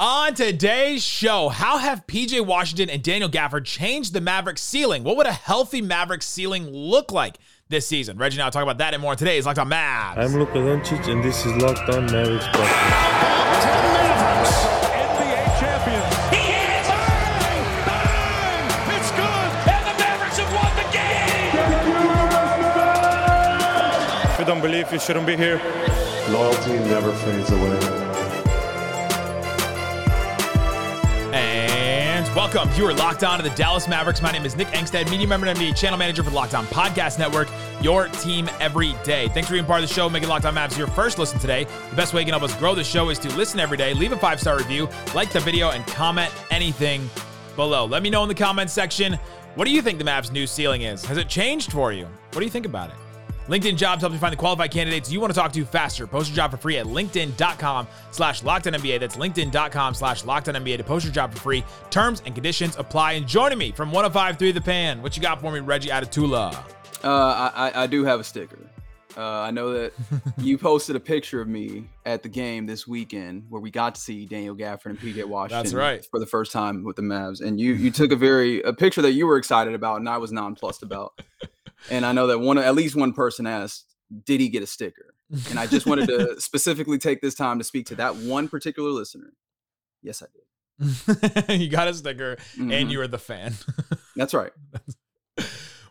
On today's show, how have PJ Washington and Daniel Gafford changed the Mavericks ceiling? What would a healthy Mavericks ceiling look like this season? Reggie and I will talk about that and more today. It's Locked On Mavs. I'm Luka Doncic, and this is Locked On Mavericks podcast. NBA champions. He hit it! Bang! Bang! It's good! And the Mavericks have won the game! If you don't believe, you shouldn't be here. Loyalty never fades away. Welcome. You are locked on to the Dallas Mavericks. My name is Nick Angstadt, media member and channel manager for the Locked On Podcast Network, your team every day. Thanks for being part of the show, making Locked On Mavs your first listen today. The best way you can help us grow the show is to listen every day, leave a five star review, like the video, and comment anything below. Let me know in the comments section what do you think the Mavs' new ceiling is? Has it changed for you? What do you think about it? LinkedIn Jobs helps you find the qualified candidates you want to talk to faster. Post your job for free at linkedin.com slash NBA. That's linkedin.com slash NBA to post your job for free. Terms and conditions apply. And joining me from 105.3 The Fan, what you got for me, Reggie Adetula? Uh, I, I do have a sticker. Uh, I know that you posted a picture of me at the game this weekend where we got to see Daniel Gafford and PJ Washington. That's right. For the first time with the Mavs, and you you took a very a picture that you were excited about, and I was nonplussed about. and I know that one at least one person asked, "Did he get a sticker?" And I just wanted to specifically take this time to speak to that one particular listener. Yes, I did. you got a sticker, mm-hmm. and you were the fan. That's right.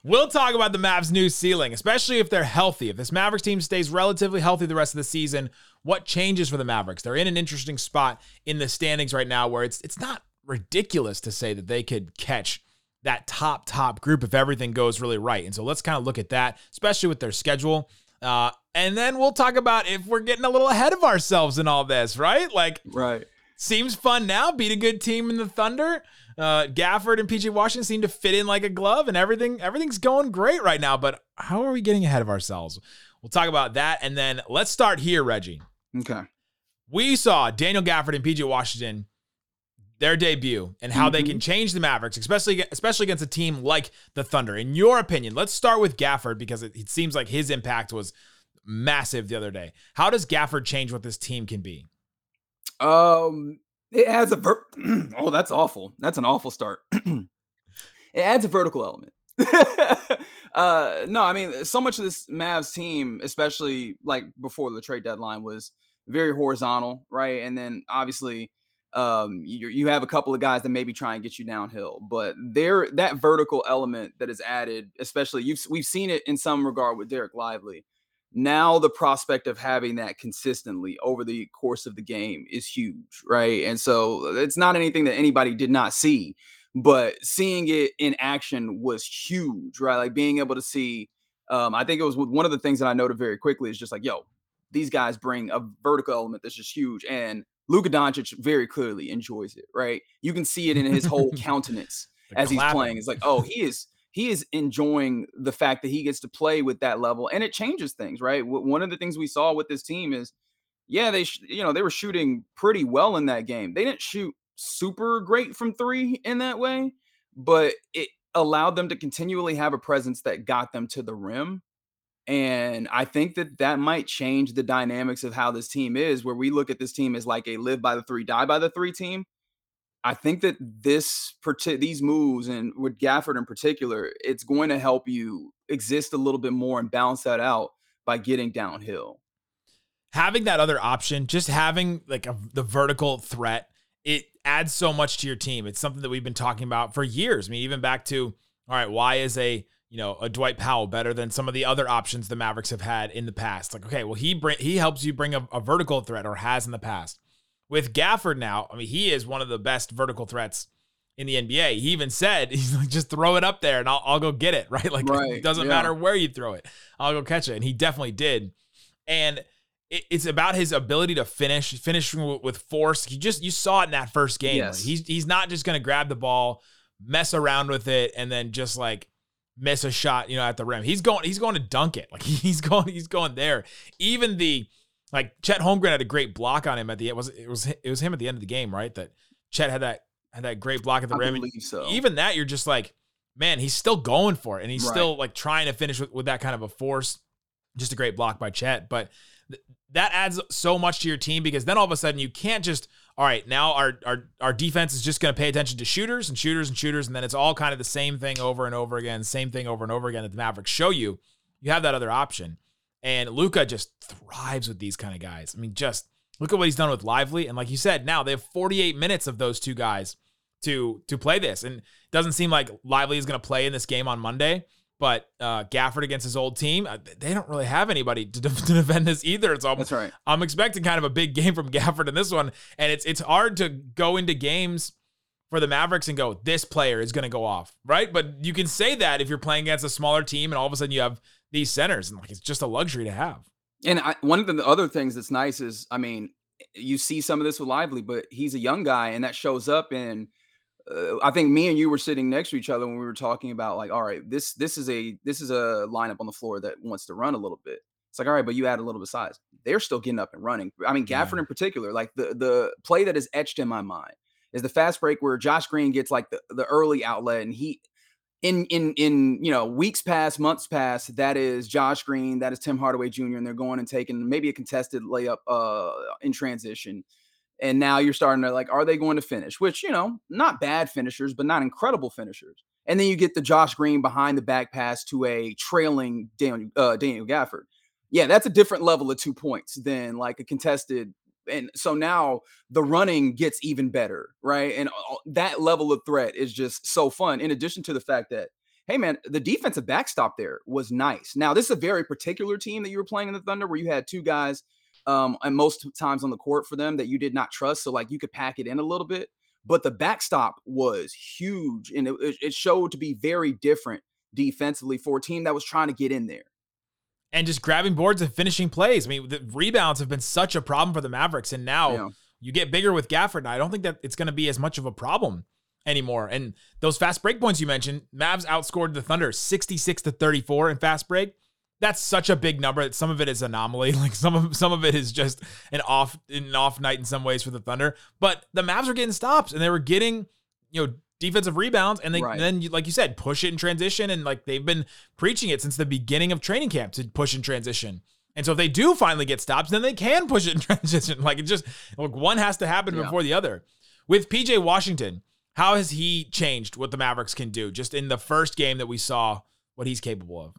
We'll talk about the Mavs' new ceiling, especially if they're healthy. If this Mavericks team stays relatively healthy the rest of the season, what changes for the Mavericks? They're in an interesting spot in the standings right now where it's it's not ridiculous to say that they could catch that top top group if everything goes really right. And so let's kind of look at that, especially with their schedule. Uh, and then we'll talk about if we're getting a little ahead of ourselves in all this, right? Like, right. Seems fun now. Beat a good team in the Thunder. Uh, Gafford and PJ Washington seem to fit in like a glove, and everything everything's going great right now. But how are we getting ahead of ourselves? We'll talk about that, and then let's start here, Reggie. Okay. We saw Daniel Gafford and PJ Washington their debut and how mm-hmm. they can change the Mavericks, especially especially against a team like the Thunder. In your opinion, let's start with Gafford because it, it seems like his impact was massive the other day. How does Gafford change what this team can be? Um, it adds a ver- oh, that's awful. That's an awful start. it adds a vertical element. uh, no, I mean, so much of this Mavs team, especially like before the trade deadline, was very horizontal, right? And then obviously, um, you, you have a couple of guys that maybe try and get you downhill, but there that vertical element that is added, especially you've we've seen it in some regard with Dereck Lively now the prospect of having that consistently over the course of the game is huge, right? And so it's not anything that anybody did not see, but seeing it in action was huge, right? Like being able to see, um, I think it was one of the things that I noted very quickly is just like, yo, these guys bring a vertical element that's just huge. And Luka Doncic very clearly enjoys it, right? You can see it in his whole countenance as he's playing. It's like, oh, he is he is enjoying the fact that he gets to play with that level and it changes things right one of the things we saw with this team is yeah they sh- you know they were shooting pretty well in that game they didn't shoot super great from 3 in that way but it allowed them to continually have a presence that got them to the rim and I think that that might change the dynamics of how this team is, where we look at this team as like a live by the three, die by the three team. I think that this these moves and with Gafford in particular, it's going to help you exist a little bit more and balance that out by getting downhill. Having that other option, just having like a, the vertical threat, it adds so much to your team. It's something that we've been talking about for years. I mean, even back to all right, why is a you know a Dwight Powell better than some of the other options the Mavericks have had in the past? Like, okay, well he bring he helps you bring a, a vertical threat or has in the past. With Gafford now, I mean, he is one of the best vertical threats in the NBA. He even said, he's like, just throw it up there and I'll, I'll go get it, right? Like, right. it doesn't yeah. matter where you throw it, I'll go catch it. And he definitely did. And it, it's about his ability to finish, finishing with force. He just, you saw it in that first game. Yes. He's, he's not just going to grab the ball, mess around with it, and then just like, miss a shot, you know, at the rim. He's going, he's going to dunk it. Like he's going, he's going there. Even the like Chet Holmgren had a great block on him at the end. Was it was it was him at the end of the game, right? That Chet had that had that great block at the I rim. So. Even that, you're just like, man, he's still going for it, and he's right. still like trying to finish with, with that kind of a force. Just a great block by Chet, but th- that adds so much to your team because then all of a sudden you can't just all right, now our our our defense is just going to pay attention to shooters and shooters and shooters, and then it's all kind of the same thing over and over again, same thing over and over again that the Mavericks show you. You have that other option, and Luka just thrives with these kind of guys. I mean, just look at what he's done with Lively, and like you said, now they have 48 minutes of those two guys to to play this, and it doesn't seem like Lively is going to play in this game on Monday. But uh, Gafford against his old team, uh, they don't really have anybody to, de- to defend this either. It's all, That's right. I'm expecting kind of a big game from Gafford in this one, and it's it's hard to go into games for the Mavericks and go, this player is going to go off, right? But you can say that if you're playing against a smaller team, and all of a sudden you have these centers, and like it's just a luxury to have. And I, one of the other things that's nice is, I mean, you see some of this with Lively, but he's a young guy, and that shows up in. Uh, I think me and you were sitting next to each other when we were talking about like, all right, this this is a this is a lineup on the floor that wants to run a little bit. It's like, all right, but you add a little bit of size. They're still getting up and running. I mean, Gafford Yeah. in particular, like the the play that is etched in my mind is the fast break where Josh Green gets like the, the early outlet and he in in in you know weeks past, months past, that is Josh Green, that is Tim Hardaway Jr. and they're going and taking maybe a contested layup uh in transition. And now you're starting to like, are they going to finish? Which, you know, not bad finishers, but not incredible finishers. And then you get the Josh Green behind the back pass to a trailing Daniel, uh, Daniel Gafford. Yeah, that's a different level of two points than like a contested. And so now the running gets even better, right? And that level of threat is just so fun. In addition to the fact that, hey man, the defensive backstop there was nice. Now this is a very particular team that you were playing in the Thunder, where you had two guys, um, and most times on the court for them that you did not trust. So like you could pack it in a little bit, but the backstop was huge, and it, it- showed to be very different defensively for a team that was trying to get in there. and just grabbing boards and finishing plays. I mean, the rebounds have been such a problem for the Mavericks, and now Yeah. you get bigger with Gafford. And I don't think that it's going to be as much of a problem anymore. And those fast break points you mentioned, Mavs outscored the Thunder 66 to 34 in fast break. That's such a big number that some of it is anomaly. Like some of some of it is just an off an off night in some ways for the Thunder. But the Mavs were getting stops and they were getting, you know, defensive rebounds and they Right. then like you said, push it in transition and like they've been preaching it since the beginning of training camp to push in transition. And so if they do finally get stops, then they can push it in transition. Like it just like one has to happen Yeah. before the other. With PJ Washington, how has he changed what the Mavericks can do just in the first game that we saw what he's capable of?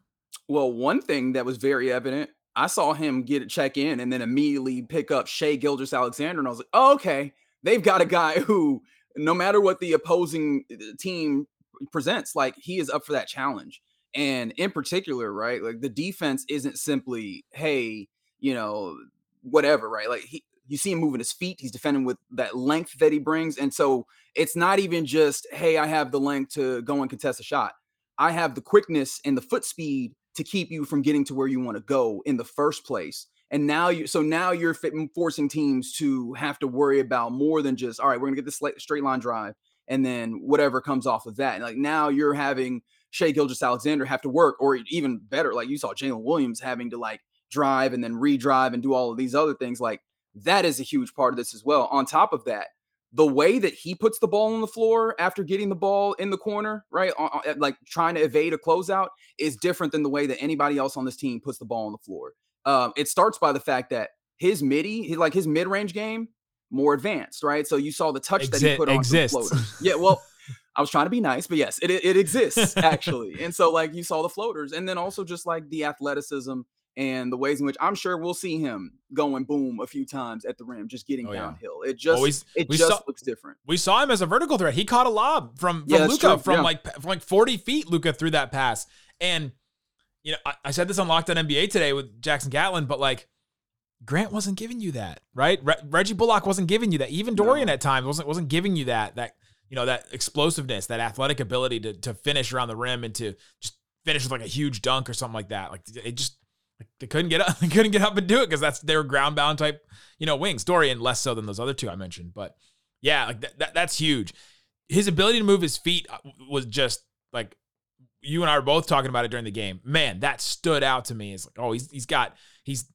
Well, one thing that was very evident, I saw him get a check in and then immediately pick up Shai Gilgeous-Alexander, and I was like, oh, okay, they've got a guy who, no matter what the opposing uh, team presents, like he is up for that challenge. And in particular, right, like the defense isn't simply, hey, you know, whatever, right? Like he, you see him moving his feet, he's defending with that length that he brings, and so it's not even just, hey, I have the length to go and contest a shot. I have the quickness and the foot speed to keep you from getting to where you want to go in the first place. And now you, so now you're forcing teams to have to worry about more than just, all right, we're gonna get this straight line drive, and then whatever comes off of that. And like now you're having Shai Gilgeous-Alexander have to work, or even better, like you saw Jalen Williams having to like drive and then redrive and do all of these other things. Like that is a huge part of this as well. On top of that, the way that he puts the ball on the floor after getting the ball in the corner, right, like trying to evade a closeout, is different than the way that anybody else on this team puts the ball on the floor. Um, it starts by the fact that his midi, his, like his mid-range game, more advanced, right? So you saw the touch that he put on exists. floaters. Yeah, well, I was trying to be nice, but yes, it it exists actually. and so like you saw the floaters, and then also just like the athleticism and the ways in which I'm sure we'll see him going boom a few times at the rim, just getting Oh, yeah. downhill. It just Always- it just saw- looks different. We saw him as a vertical threat. He caught a lob from, from Yeah, Luka from Yeah. like from like 40 feet. Luka threw that pass. And you know, I, I said this on Locked On NBA today with Jackson Gatlin, but like Grant wasn't giving you that, right? Re- Reggie Bullock wasn't giving you that. Even Dorian No. at times wasn't wasn't giving you that that you know that explosiveness, that athletic ability to to finish around the rim and to just finish with like a huge dunk or something like that. Like it just like they couldn't get up, they couldn't get up and do it because that's their ground bound type, you know, wings. Dorian less so than those other two I mentioned, but yeah, like that, that that's huge. His ability to move his feet uh, was just like you and I were both talking about it during the game. Man, that stood out to me. It's like, oh, he's he's got he's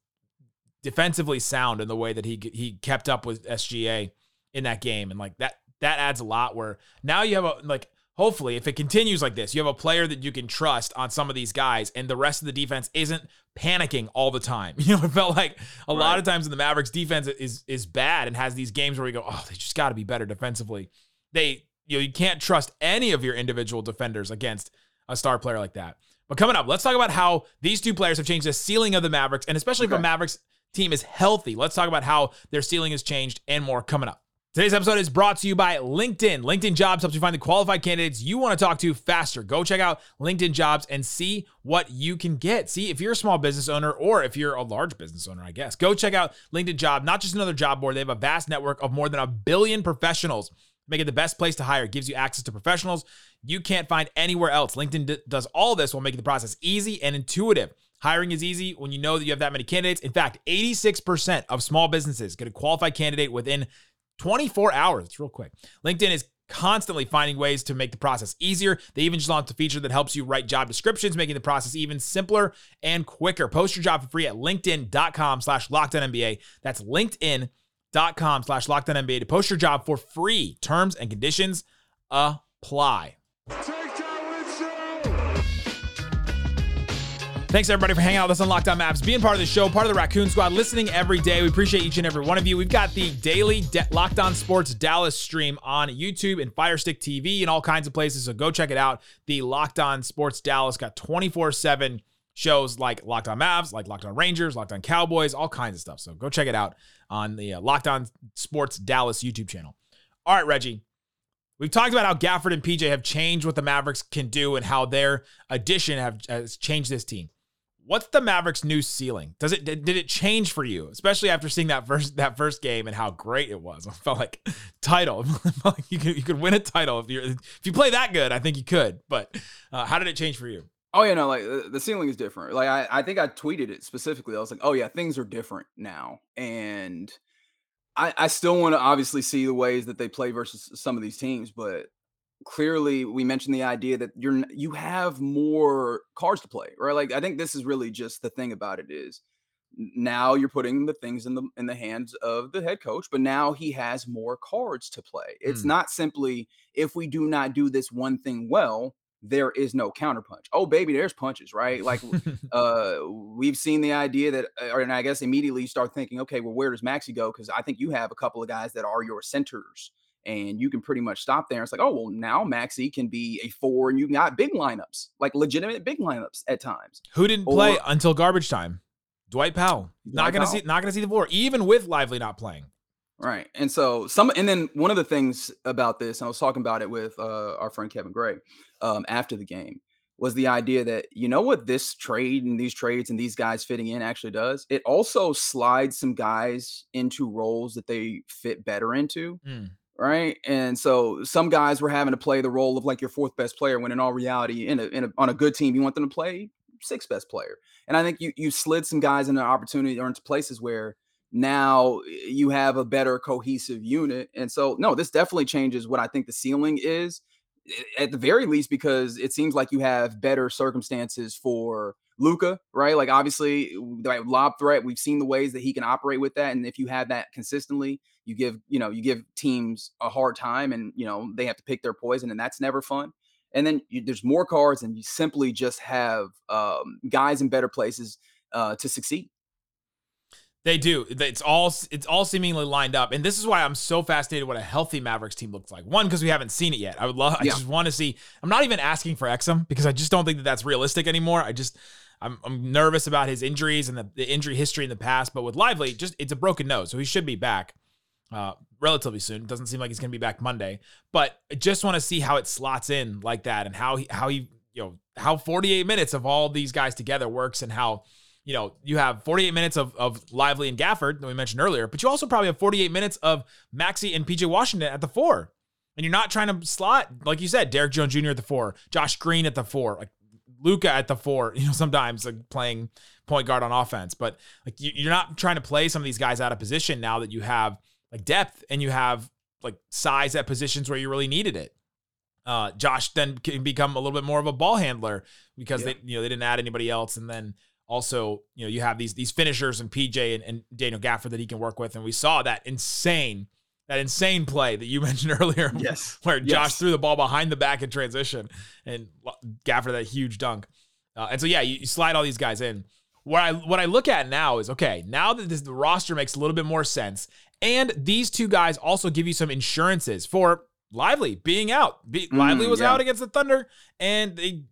defensively sound in the way that he he kept up with SGA in that game, and like that that adds a lot. Where now you have a like hopefully, if it continues like this, you have a player that you can trust on some of these guys, and the rest of the defense isn't panicking all the time. You know, it felt like a lot of times in the Mavericks defense is is bad and has these games where we go, oh, they just got to be better defensively. They, you know, you can't trust any of your individual defenders against a star player like that. But coming up, let's talk about how these two players have changed the ceiling of the Mavericks, and especially if a Mavericks team is healthy. Let's talk about how their ceiling has changed and more coming up. Today's episode is brought to you by LinkedIn. LinkedIn Jobs helps you find the qualified candidates you want to talk to faster. Go check out LinkedIn Jobs and see what you can get. See if you're a small business owner or if you're a large business owner, I guess. Go check out LinkedIn Job, not just another job board. They have a vast network of more than a billion professionals. Make it the best place to hire. It gives you access to professionals you can't find anywhere else. LinkedIn d- does all this while making the process easy and intuitive. Hiring is easy when you know that you have that many candidates. In fact, 86% of small businesses get a qualified candidate within 24 hours. It's real quick. LinkedIn is constantly finding ways to make the process easier. They even just launched a feature that helps you write job descriptions, making the process even simpler and quicker. Post your job for free at linkedin.com slash lockedonnba. That's linkedin.com slash lockedonnba to post your job for free. Terms and conditions apply. Thanks everybody for hanging out with us on Locked On Mavs, being part of the show, part of the Raccoon Squad, listening every day. We appreciate each and every one of you. We've got the daily De- Locked On Sports Dallas stream on YouTube and Firestick TV and all kinds of places. So go check it out. The Locked On Sports Dallas got 24 7 shows like Locked On Mavs, like Locked On Rangers, Locked On Cowboys, all kinds of stuff. So go check it out on the uh, Locked On Sports Dallas YouTube channel. All right, Reggie. We've talked about how Gafford and PJ have changed what the Mavericks can do and how their addition have has changed this team. What's the Mavericks' new ceiling? Does it did did it change for you, especially after seeing that first that first game and how great it was? I felt like title. Felt like you could you could win a title if you if you play that good. I think you could. But uh, how did it change for you? Oh yeah, no, like the ceiling is different. Like I, I think I tweeted it specifically. I was like, oh yeah, things are different now, and I, I still want to obviously see the ways that they play versus some of these teams, but clearly we mentioned the idea that you're you have more cards to play, right? Like I think this is really just the thing about it is now you're putting the things in the in the hands of the head coach, but now he has more cards to play. It's Hmm. not simply if we do not do this one thing well, there is no counterpunch. Oh baby, there's punches, right? Like uh we've seen the idea that uh, or and I guess immediately you start thinking, okay, well, where does Maxi go? Because I think you have a couple of guys that are your centers and you can pretty much stop there. It's like, oh well, now Maxi can be a four and you got big lineups, like legitimate big lineups at times. Who didn't play until garbage time? Dwight Powell. not Dwight gonna Powell. see not gonna see the floor, even with Lively not playing. Right. And so some and then one of the things about this, and I was talking about it with uh, our friend Kevin Gray um, after the game, was the idea that you know what this trade and these trades and these guys fitting in actually does? It also slides some guys into roles that they fit better into. Mm. Right. And so some guys were having to play the role of like your fourth best player when in all reality, in a, in a on a good team, you want them to play sixth best player. And I think you you slid some guys into opportunity or into places where now eh, you have a better cohesive unit. And so, no, this definitely changes what I think the ceiling is, eh, at the very least, because it seems like you have better circumstances for Luka, right? Like, obviously, eh, the right lob threat, we've seen the ways that he can operate with that. And if you have that consistently, you give, you know, you give teams a hard time and, you know, they have to pick their poison, and that's never fun. And then you, there's more cards, and you simply just have um, guys in better places uh, to succeed. They do. It's all it's all seemingly lined up, and this is why I'm so fascinated what a healthy Mavericks team looks like. One, because we haven't seen it yet. I would love. I Yeah. just want to see. I'm not even asking for Exum because I just don't think that that's realistic anymore. I just I'm, I'm nervous about his injuries and the, the injury history in the past. But with Lively, just it's a broken nose, so he should be back uh, relatively soon. It doesn't seem like he's going to be back Monday, but I just want to see how it slots in like that and how he how he you know how 48 minutes of all these guys together works and how you know, you have 48 minutes of, of Lively and Gafford that we mentioned earlier, but you also probably have 48 minutes of Maxi and PJ Washington at the four. And you're not trying to slot, like you said, Derrick Jones Jr. at the four, Josh Green at the four, like Luka at the four, you know, sometimes like playing point guard on offense. But like you, you're not trying to play some of these guys out of position now that you have like depth and you have like size at positions where you really needed it. Uh, Josh then can become a little bit more of a ball handler because Yeah. they, you know, they didn't add anybody else. And then also, you know, you have these these finishers and PJ and, and Daniel Gafford that he can work with, and we saw that insane that insane play that you mentioned earlier. Yes. where Josh threw the ball behind the back in transition and Gafford that huge dunk. Uh, and so yeah, you, you slide all these guys in. What I what I look at now is okay. Now that this, the roster makes a little bit more sense, and these two guys also give you some insurances for Lively being out. Be, Mm, Lively was yeah. out against the Thunder, and they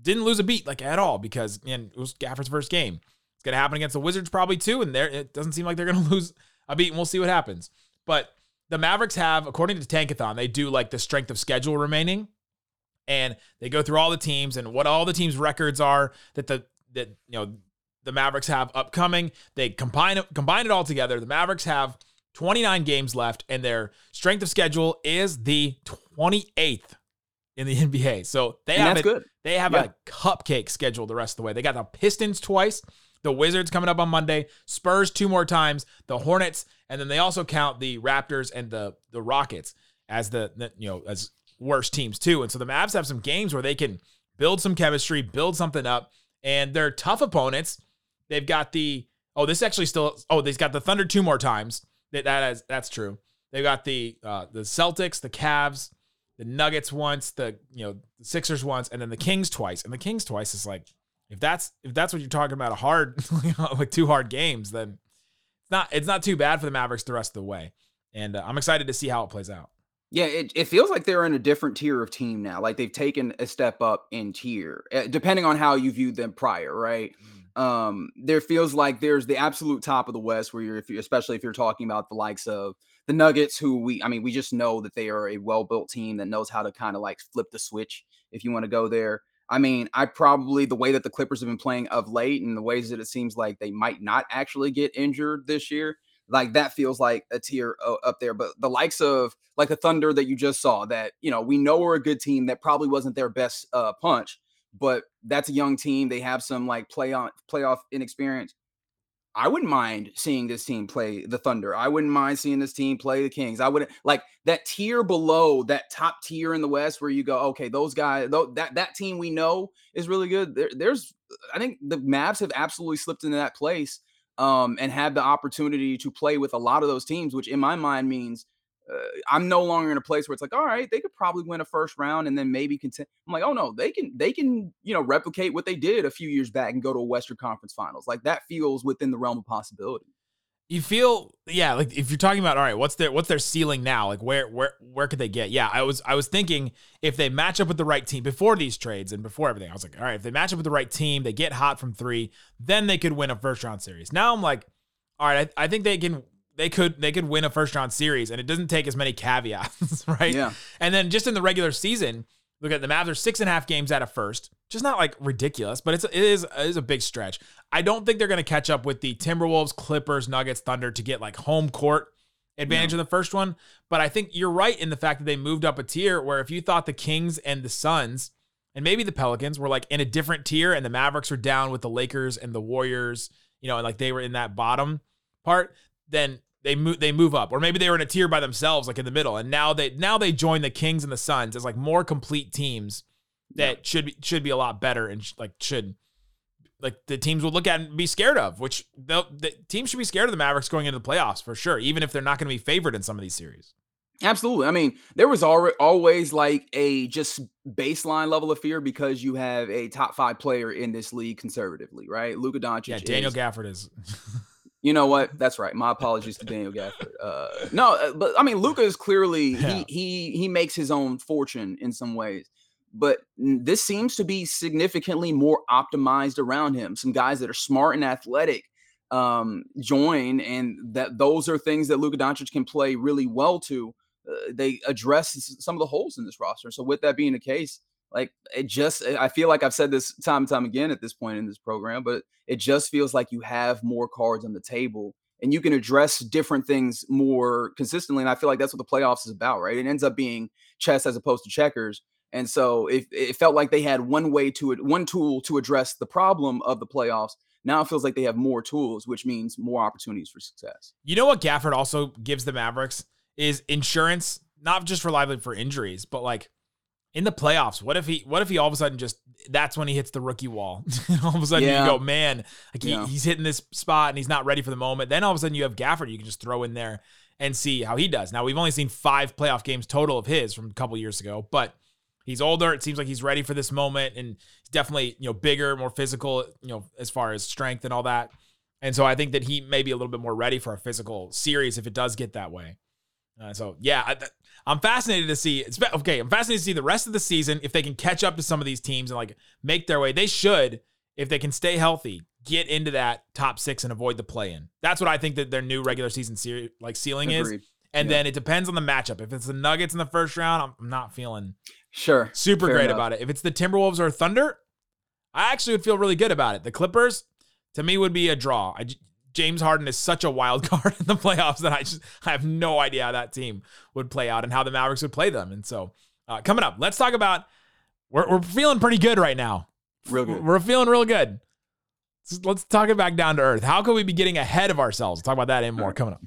didn't lose a beat like at all because man, it was Gafford's first game. It's gonna happen against the Wizards probably too, and there it doesn't seem like they're gonna lose a beat. And we'll see what happens. But the Mavericks have, according to Tankathon, they do like the strength of schedule remaining, and they go through all the teams and what all the teams' records are that the that you know the Mavericks have upcoming. They combine combine it all together. The Mavericks have 29 games left, and their strength of schedule is the 28th in the NBA. So they And have it- good. They have Yeah. a cupcake schedule the rest of the way. They got the Pistons twice, the Wizards coming up on Monday, Spurs two more times, the Hornets, and then they also count the Raptors and the the Rockets as the, the you know as worst teams too. And so the Mavs have some games where they can build some chemistry, build something up, and they're tough opponents. They've got the oh this actually still oh they've got the Thunder two more times. That that is that's true. They've got the uh, the Celtics, the Cavs, the Nuggets once, the you know the Sixers once, and then the Kings twice. And the Kings twice is like if that's if that's what you're talking about a hard like two hard games, then it's not it's not too bad for the Mavericks the rest of the way. And uh, I'm excited to see how it plays out. Yeah, it, it feels like they're in a different tier of team now. Like they've taken a step up in tier, eh, depending on how you viewed them prior, right? Um, there feels like there's the absolute top of the West, where you're, if you especially if you're talking about the likes of the Nuggets, who we, I mean, we just know that they are a well-built team that knows how to kind of like flip the switch if you want to go there. I mean, I probably the way that the Clippers have been playing of late, and the ways that it seems like they might not actually get injured this year, like that feels like a tier up there. But the likes of like the Thunder that you just saw, that you know we know we're a good team that probably wasn't their best uh, punch, but that's a young team. They have some like play on playoff inexperience. I wouldn't mind seeing this team play the Thunder. I wouldn't mind seeing this team play the Kings. I wouldn't like that tier below that top tier in the West where you go, okay, those guys, though that that team we know is really good. There, there's, I think the Mavs have absolutely slipped into that place um, and had the opportunity to play with a lot of those teams, which in my mind means uh, I'm no longer in a place where it's like, all right, they could probably win a first round and then maybe contend. I'm like, oh no, they can, they can, you know, replicate what they did a few years back and go to a Western Conference Finals. Like that feels within the realm of possibility. You feel yeah, like if you're talking about all right, what's their what's their ceiling now? Like where where where could they get? Yeah, I was I was thinking if they match up with the right team before these trades and before everything, I was like, all right, if they match up with the right team, they get hot from three, then they could win a first round series. Now I'm like, all right, I, I think they can they could they could win a first round series and it doesn't take as many caveats, right? Yeah. And then just in the regular season, look at the Mavs are six and a half games out of first. Just not like ridiculous, but it's it is it is a big stretch. I don't think they're going to catch up with the Timberwolves, Clippers, Nuggets, Thunder to get like home court advantage in the first one. But I think you're right in the fact that they moved up a tier where if you thought the Kings and the Suns and maybe the Pelicans were like in a different tier and the Mavericks were down with the Lakers and the Warriors, you know, and like they were in that bottom part, then they move they move up. Or maybe they were in a tier by themselves, like in the middle. And now they now they join the Kings and the Suns as like more complete teams that should be should be a lot better and sh- like should like the teams will look at and be scared of, which the, the teams should be scared of the Mavericks going into the playoffs for sure, even if they're not going to be favored in some of these series. Absolutely. I mean, there was already always like a just baseline level of fear because you have a top five player in this league conservatively, right? Luka Doncic. Yeah, Daniel is- Gafford is. You know what? That's right. My apologies to Daniel Gafford. Uh, no, uh, but I mean, Luka is clearly Yeah. he he he makes his own fortune in some ways, but this seems to be significantly more optimized around him. Some guys that are smart and athletic um, join, and that those are things that Luka Doncic can play really well to. Uh, they address some of the holes in this roster. So, with that being the case, like it just eh, I feel like I've said this time and time again at this point in this program, but it just feels like you have more cards on the table and you can address different things more consistently. And I feel like that's what the playoffs is about, right? It ends up being chess as opposed to checkers. And so if it felt like they had one way to it, one tool to address the problem of the playoffs, now it feels like they have more tools, which means more opportunities for success. You know what Gafford also gives the Mavericks is insurance, not just lively for injuries, but like in the playoffs. What if he what if he all of a sudden just that's when he hits the rookie wall? and all of a sudden Yeah. you go, man, like he, Yeah. he's hitting this spot and he's not ready for the moment. Then all of a sudden you have Gafford you can just throw in there and see how he does. Now we've only seen five playoff games total of his from a couple years ago, but he's older. It seems like he's ready for this moment, and he's definitely you know bigger, more physical, you know, as far as strength and all that. And so I think that he may be a little bit more ready for a physical series if it does get that way. Uh, so yeah, I, I'm fascinated to see. It's okay. I'm fascinated to see the rest of the season if they can catch up to some of these teams and like make their way. They should if they can stay healthy, get into that top six and avoid the play in. That's what I think that their new regular season series like ceiling Agreed. is. And Yeah. then it depends on the matchup. If it's the Nuggets in the first round, I'm, not feeling Sure. super Fair great enough. about it. If it's the Timberwolves or Thunder, I actually would feel really good about it. The Clippers, to me, would be a draw. I James Harden is such a wild card in the playoffs that I just I have no idea how that team would play out and how the Mavericks would play them. And so, uh, coming up, let's talk about. We're we're feeling pretty good right now. Real good. We're feeling real good. Let's- Let's talk it back down to earth. How can we be getting ahead of ourselves? We'll talk about that and more coming up.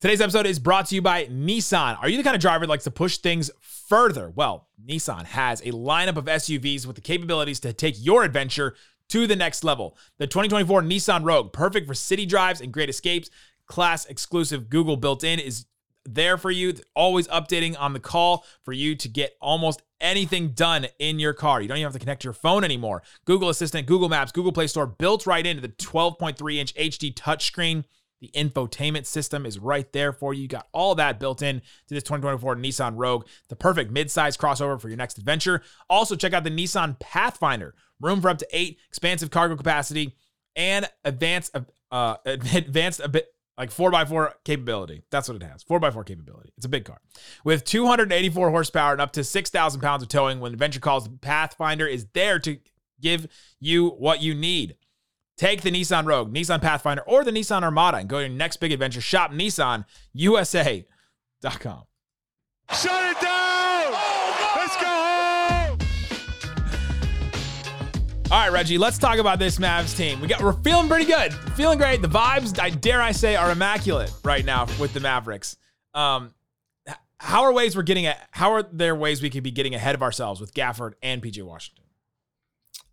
Today's episode is brought to you by Nissan. Are you the kind of driver that likes to push things further? Well, Nissan has a lineup of SUVs with the capabilities to take your adventure to the next level. The 2024 Nissan Rogue, perfect for city drives and great escapes. Class exclusive Google built in is there for you, always updating on the call for you to get almost anything done in your car. You don't even have to connect your phone anymore. Google Assistant, Google Maps, Google Play Store built right into the 12.3 inch HD touchscreen. The infotainment system is right there for you. You got all that built in to this 2024 Nissan Rogue, the perfect midsize crossover for your next adventure. Also, check out the Nissan Pathfinder, room for up to eight, expansive cargo capacity, and advanced, uh, advanced a bit like 4x4 capability. That's what it has 4x4 capability. It's a big car. With 284 horsepower and up to 6,000 pounds of towing, when adventure calls, Pathfinder is there to give you what you need. Take the Nissan Rogue, Nissan Pathfinder, or the Nissan Armada and go to your next big adventure. Shop NissanUSA.com. Shut it down! All right, Reggie, let's talk about this Mavs team. We got we're feeling pretty good. Feeling great. The vibes, I dare I say, are immaculate right now with the Mavericks. Um how are ways we're getting a, how are there ways we could be getting ahead of ourselves with Gafford and PJ Washington?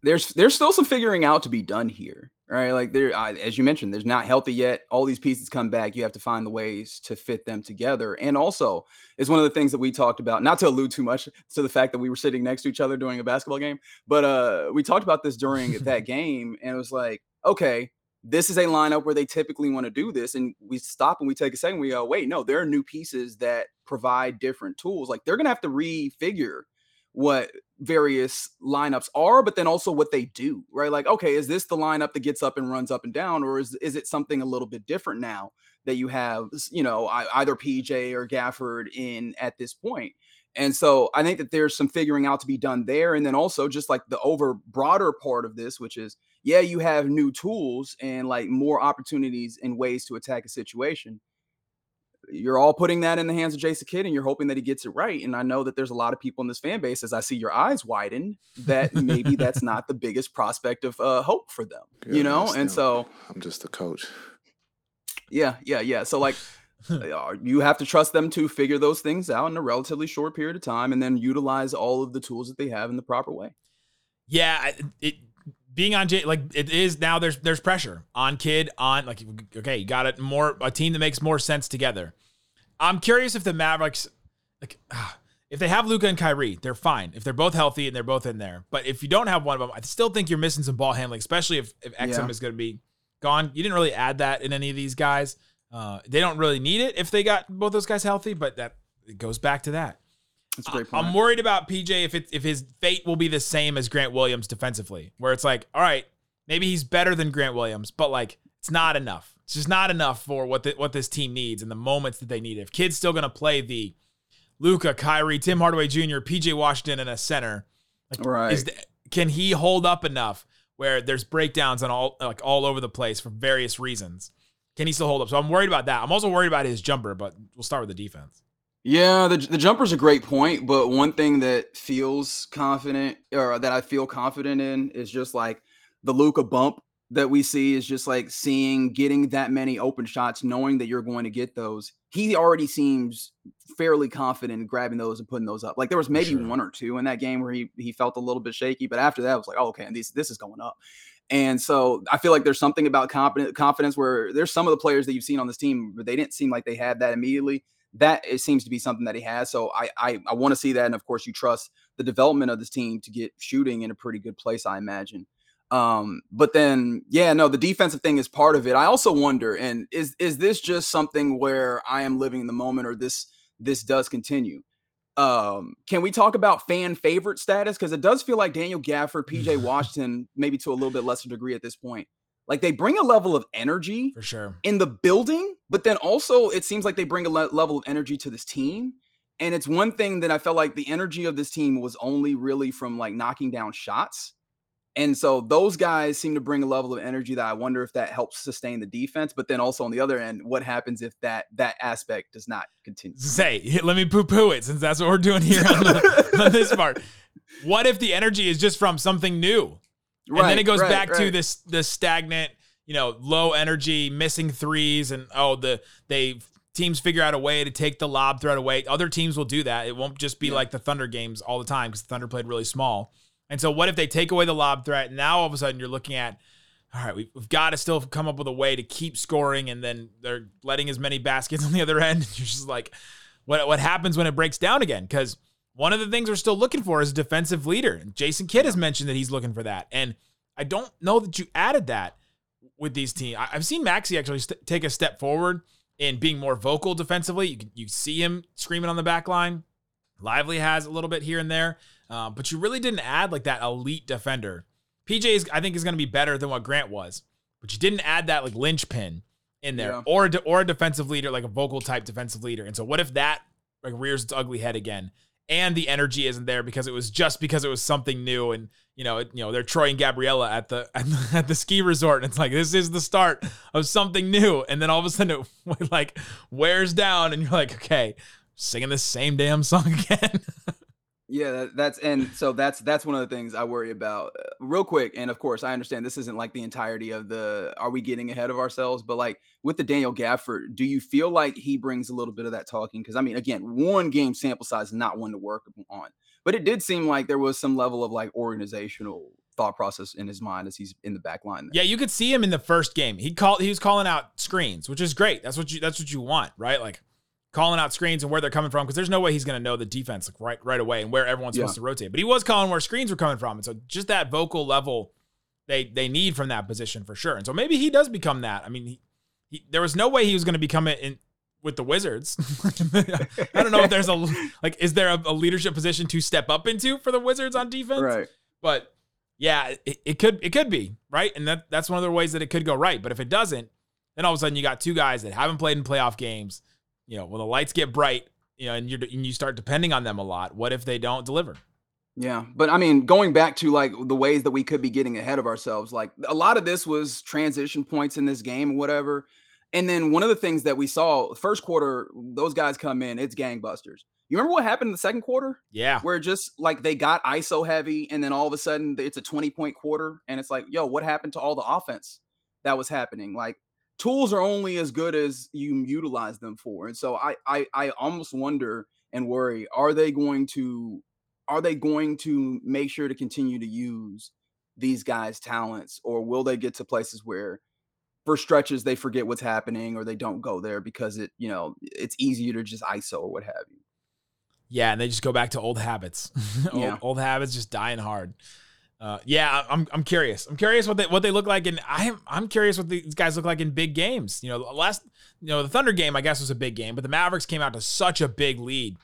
there's there's still some figuring out to be done here, right? Like there, uh, as you mentioned, there's not healthy yet. All these pieces come back. You have to find the ways to fit them together. And also, is one of the things that we talked about. Not to allude too much to the fact that we were sitting next to each other during a basketball game, but uh, we talked about this during that game, and it was like, okay, this is a lineup where they typically want to do this, and we stop and we take a second. We go, wait, no, there are new pieces that provide different tools. Like they're gonna have to refigure what various lineups are, but then also what they do, right? Like, okay, is this the lineup that gets up and runs up and down, or is is it something a little bit different now that you have, you know, either PJ or Gafford in at this point? And so I think that there's some figuring out to be done there, and then also just like the over broader part of this, which is yeah, you have new tools and like more opportunities and ways to attack a situation you're all putting that in the hands of Jason Kidd and you're hoping that he gets it right. And I know that there's a lot of people in this fan base, as I see your eyes widen, that maybe that's not the biggest prospect of uh, hope for them, you know? And no. so, I'm just the coach. yeah, yeah, yeah. So, like, uh, you have to trust them to figure those things out in a relatively short period of time and then utilize all of the tools that they have in the proper way. Yeah, it being on J like it is now. There's there's pressure on Kidd on like okay, you got it more a team that makes more sense together. I'm curious if the Mavericks like ah, if they have Luka and Kyrie, they're fine. If they're both healthy and they're both in there, but if you don't have one of them, I still think you're missing some ball handling, especially if if Exum Yeah. is going to be gone. You didn't really add that in any of these guys. Uh, they don't really need it if they got both those guys healthy, but that it goes back to that. That's a great point. I'm worried about PJ if it if his fate will be the same as Grant Williams defensively, where it's like, all right, maybe he's better than Grant Williams, but like it's not enough. It's just not enough for what the, what this team needs and the moments that they need. If Kidd's still gonna play the Luka, Kyrie, Tim Hardaway Jr., PJ Washington in a center, like, Right. is the, can he hold up enough where there's breakdowns on all like all over the place for various reasons? Can he still hold up? So I'm worried about that. I'm also worried about his jumper, but we'll start with the defense. Yeah, the the jumper's a great point, but one thing that feels confident or that I feel confident in is just like the Luka bump that we see is just like seeing getting that many open shots, knowing that you're going to get those. He already seems fairly confident in grabbing those and putting those up. Like there was maybe sure. one or two in that game where he he felt a little bit shaky, but after that, I was like, oh, okay, and this this is going up. And so I feel like there's something about confidence, confidence where there's some of the players that you've seen on this team, but they didn't seem like they had that immediately. That it seems to be something that he has. So I I, I want to see that, and of course you trust the development of this team to get shooting in a pretty good place, I imagine. Um, but then yeah, no, the defensive thing is part of it. I also wonder, and is is this just something where I am living in the moment, or this this does continue? Um, can we talk about fan favorite status? Because it does feel like Daniel Gafford, PJ Washington, maybe to a little bit lesser degree at this point. Like they bring a level of energy for sure in the building, but then also it seems like they bring a le- level of energy to this team. And it's one thing that I felt like the energy of this team was only really from like knocking down shots. And so those guys seem to bring a level of energy that I wonder if that helps sustain the defense. But then also on the other end, what happens if that that aspect does not continue? Say, let me poo poo it since that's what we're doing here on, the, on this part. What if the energy is just from something new? And then it goes right, back right. to this this stagnant, you know, low energy, missing threes, and oh, the they teams figure out a way to take the lob threat away. Other teams will do that. It won't just be yeah. like the Thunder games all the time because the Thunder played really small. And so, what if they take away the lob threat? Now, all of a sudden, you're looking at, all right, we've, we've got to still come up with a way to keep scoring, and then they're letting as many baskets on the other end. you're just like, what what happens when it breaks down again? Because one of the things we're still looking for is a defensive leader. Jason Kidd has mentioned that he's looking for that, and I don't know that you added that with these teams. I've seen Maxi actually st- take a step forward in being more vocal defensively. You can, you see him screaming on the back line. Lively has a little bit here and there. Uh, but you really didn't add like that elite defender. PJ is, I think, is going to be better than what Grant was, but you didn't add that like linchpin in there, yeah. or a, or a defensive leader, like a vocal type defensive leader. And so, what if that like rears its ugly head again, and the energy isn't there because it was just because it was something new, and you know, it, you know, they're Troy and Gabriella at the, at the at the ski resort, and it's like this is the start of something new, and then all of a sudden it like wears down, and you're like, okay, singing the same damn song again. Yeah, that's and so that's that's one of the things I worry about. Uh, real quick, and of course, I understand this isn't like the entirety of the are we getting ahead of ourselves, but like with the Daniel Gafford, do you feel like he brings a little bit of that talking? Because I mean, again, one game sample size is not one to work on, but it did seem like there was some level of like organizational thought process in his mind as he's in the back line. There. Yeah, you could see him in the first game. He called he was calling out screens, which is great. That's what you that's what you want, right? Like calling out screens and where they're coming from because there's no way he's going to know the defense like right right away and where everyone's yeah. supposed to rotate. But he was calling where screens were coming from, and so just that vocal level they they need from that position for sure. And so maybe he does become that. I mean, he, he there was no way he was going to become it in with the Wizards. I don't know if there's a like is there a, a, leadership position to step up into for the Wizards on defense? Right. But yeah, it, it could it could be right, and that that's one of the ways that it could go right. But if it doesn't, then all of a sudden you got two guys that haven't played in playoff games you know, when the lights get bright, you know, and you and you start depending on them a lot, what if they don't deliver? Yeah, but I mean, going back to like the ways that we could be getting ahead of ourselves, like a lot of this was transition points in this game or whatever. And then one of the things that we saw first quarter, those guys come in, it's gangbusters. You remember what happened in the second quarter? Yeah. Where just like they got ISO heavy and then all of a sudden it's a 20 point quarter. And it's like, yo, what happened to all the offense that was happening? Like tools are only as good as you utilize them for. And so I I I almost wonder and worry, are they going to are they going to make sure to continue to use these guys' talents or will they get to places where for stretches they forget what's happening or they don't go there because it, you know, it's easier to just ISO or what have you. Yeah, and they just go back to old habits. old, yeah. old habits just dying hard. Uh, yeah, I'm I'm curious. I'm curious what they what they look like, and I'm I'm curious what these guys look like in big games. You know, last you know the Thunder game I guess was a big game, but the Mavericks came out to such a big lead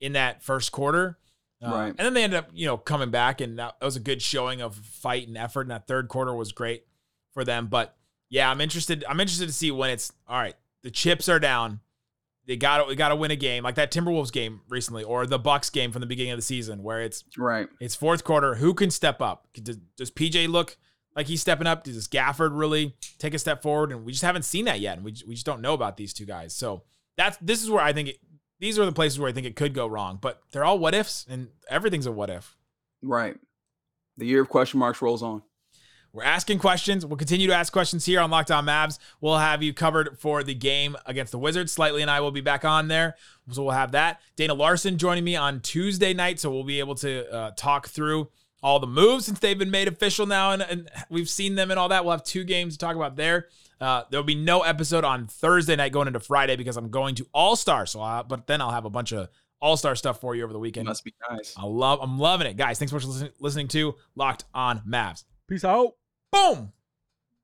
in that first quarter, uh, right? And then they ended up you know coming back, and that was a good showing of fight and effort. And that third quarter was great for them. But yeah, I'm interested. I'm interested to see when it's all right. The chips are down they got to we got to win a game like that Timberwolves game recently or the Bucks game from the beginning of the season where it's right. It's fourth quarter. Who can step up? Does, does PJ look like he's stepping up? Does Gafford really take a step forward? And we just haven't seen that yet, and we we just don't know about these two guys. So that's this is where I think it, these are the places where I think it could go wrong. But they're all what ifs, and everything's a what if. Right. The year of question marks rolls on. We're asking questions. We'll continue to ask questions here on Locked On Mavs. We'll have you covered for the game against the Wizards. Slightly and I will be back on there. So we'll have that. Dana Larson joining me on Tuesday night. So we'll be able to uh, talk through all the moves since they've been made official now, and, and we've seen them and all that. We'll have two games to talk about there. Uh, there'll be no episode on Thursday night going into Friday because I'm going to All Star. So, I, but then I'll have a bunch of All Star stuff for you over the weekend. Must be nice. I love, I'm loving it, guys. Thanks so much for listening, listening to Locked On Mavs. Peace out. Boom.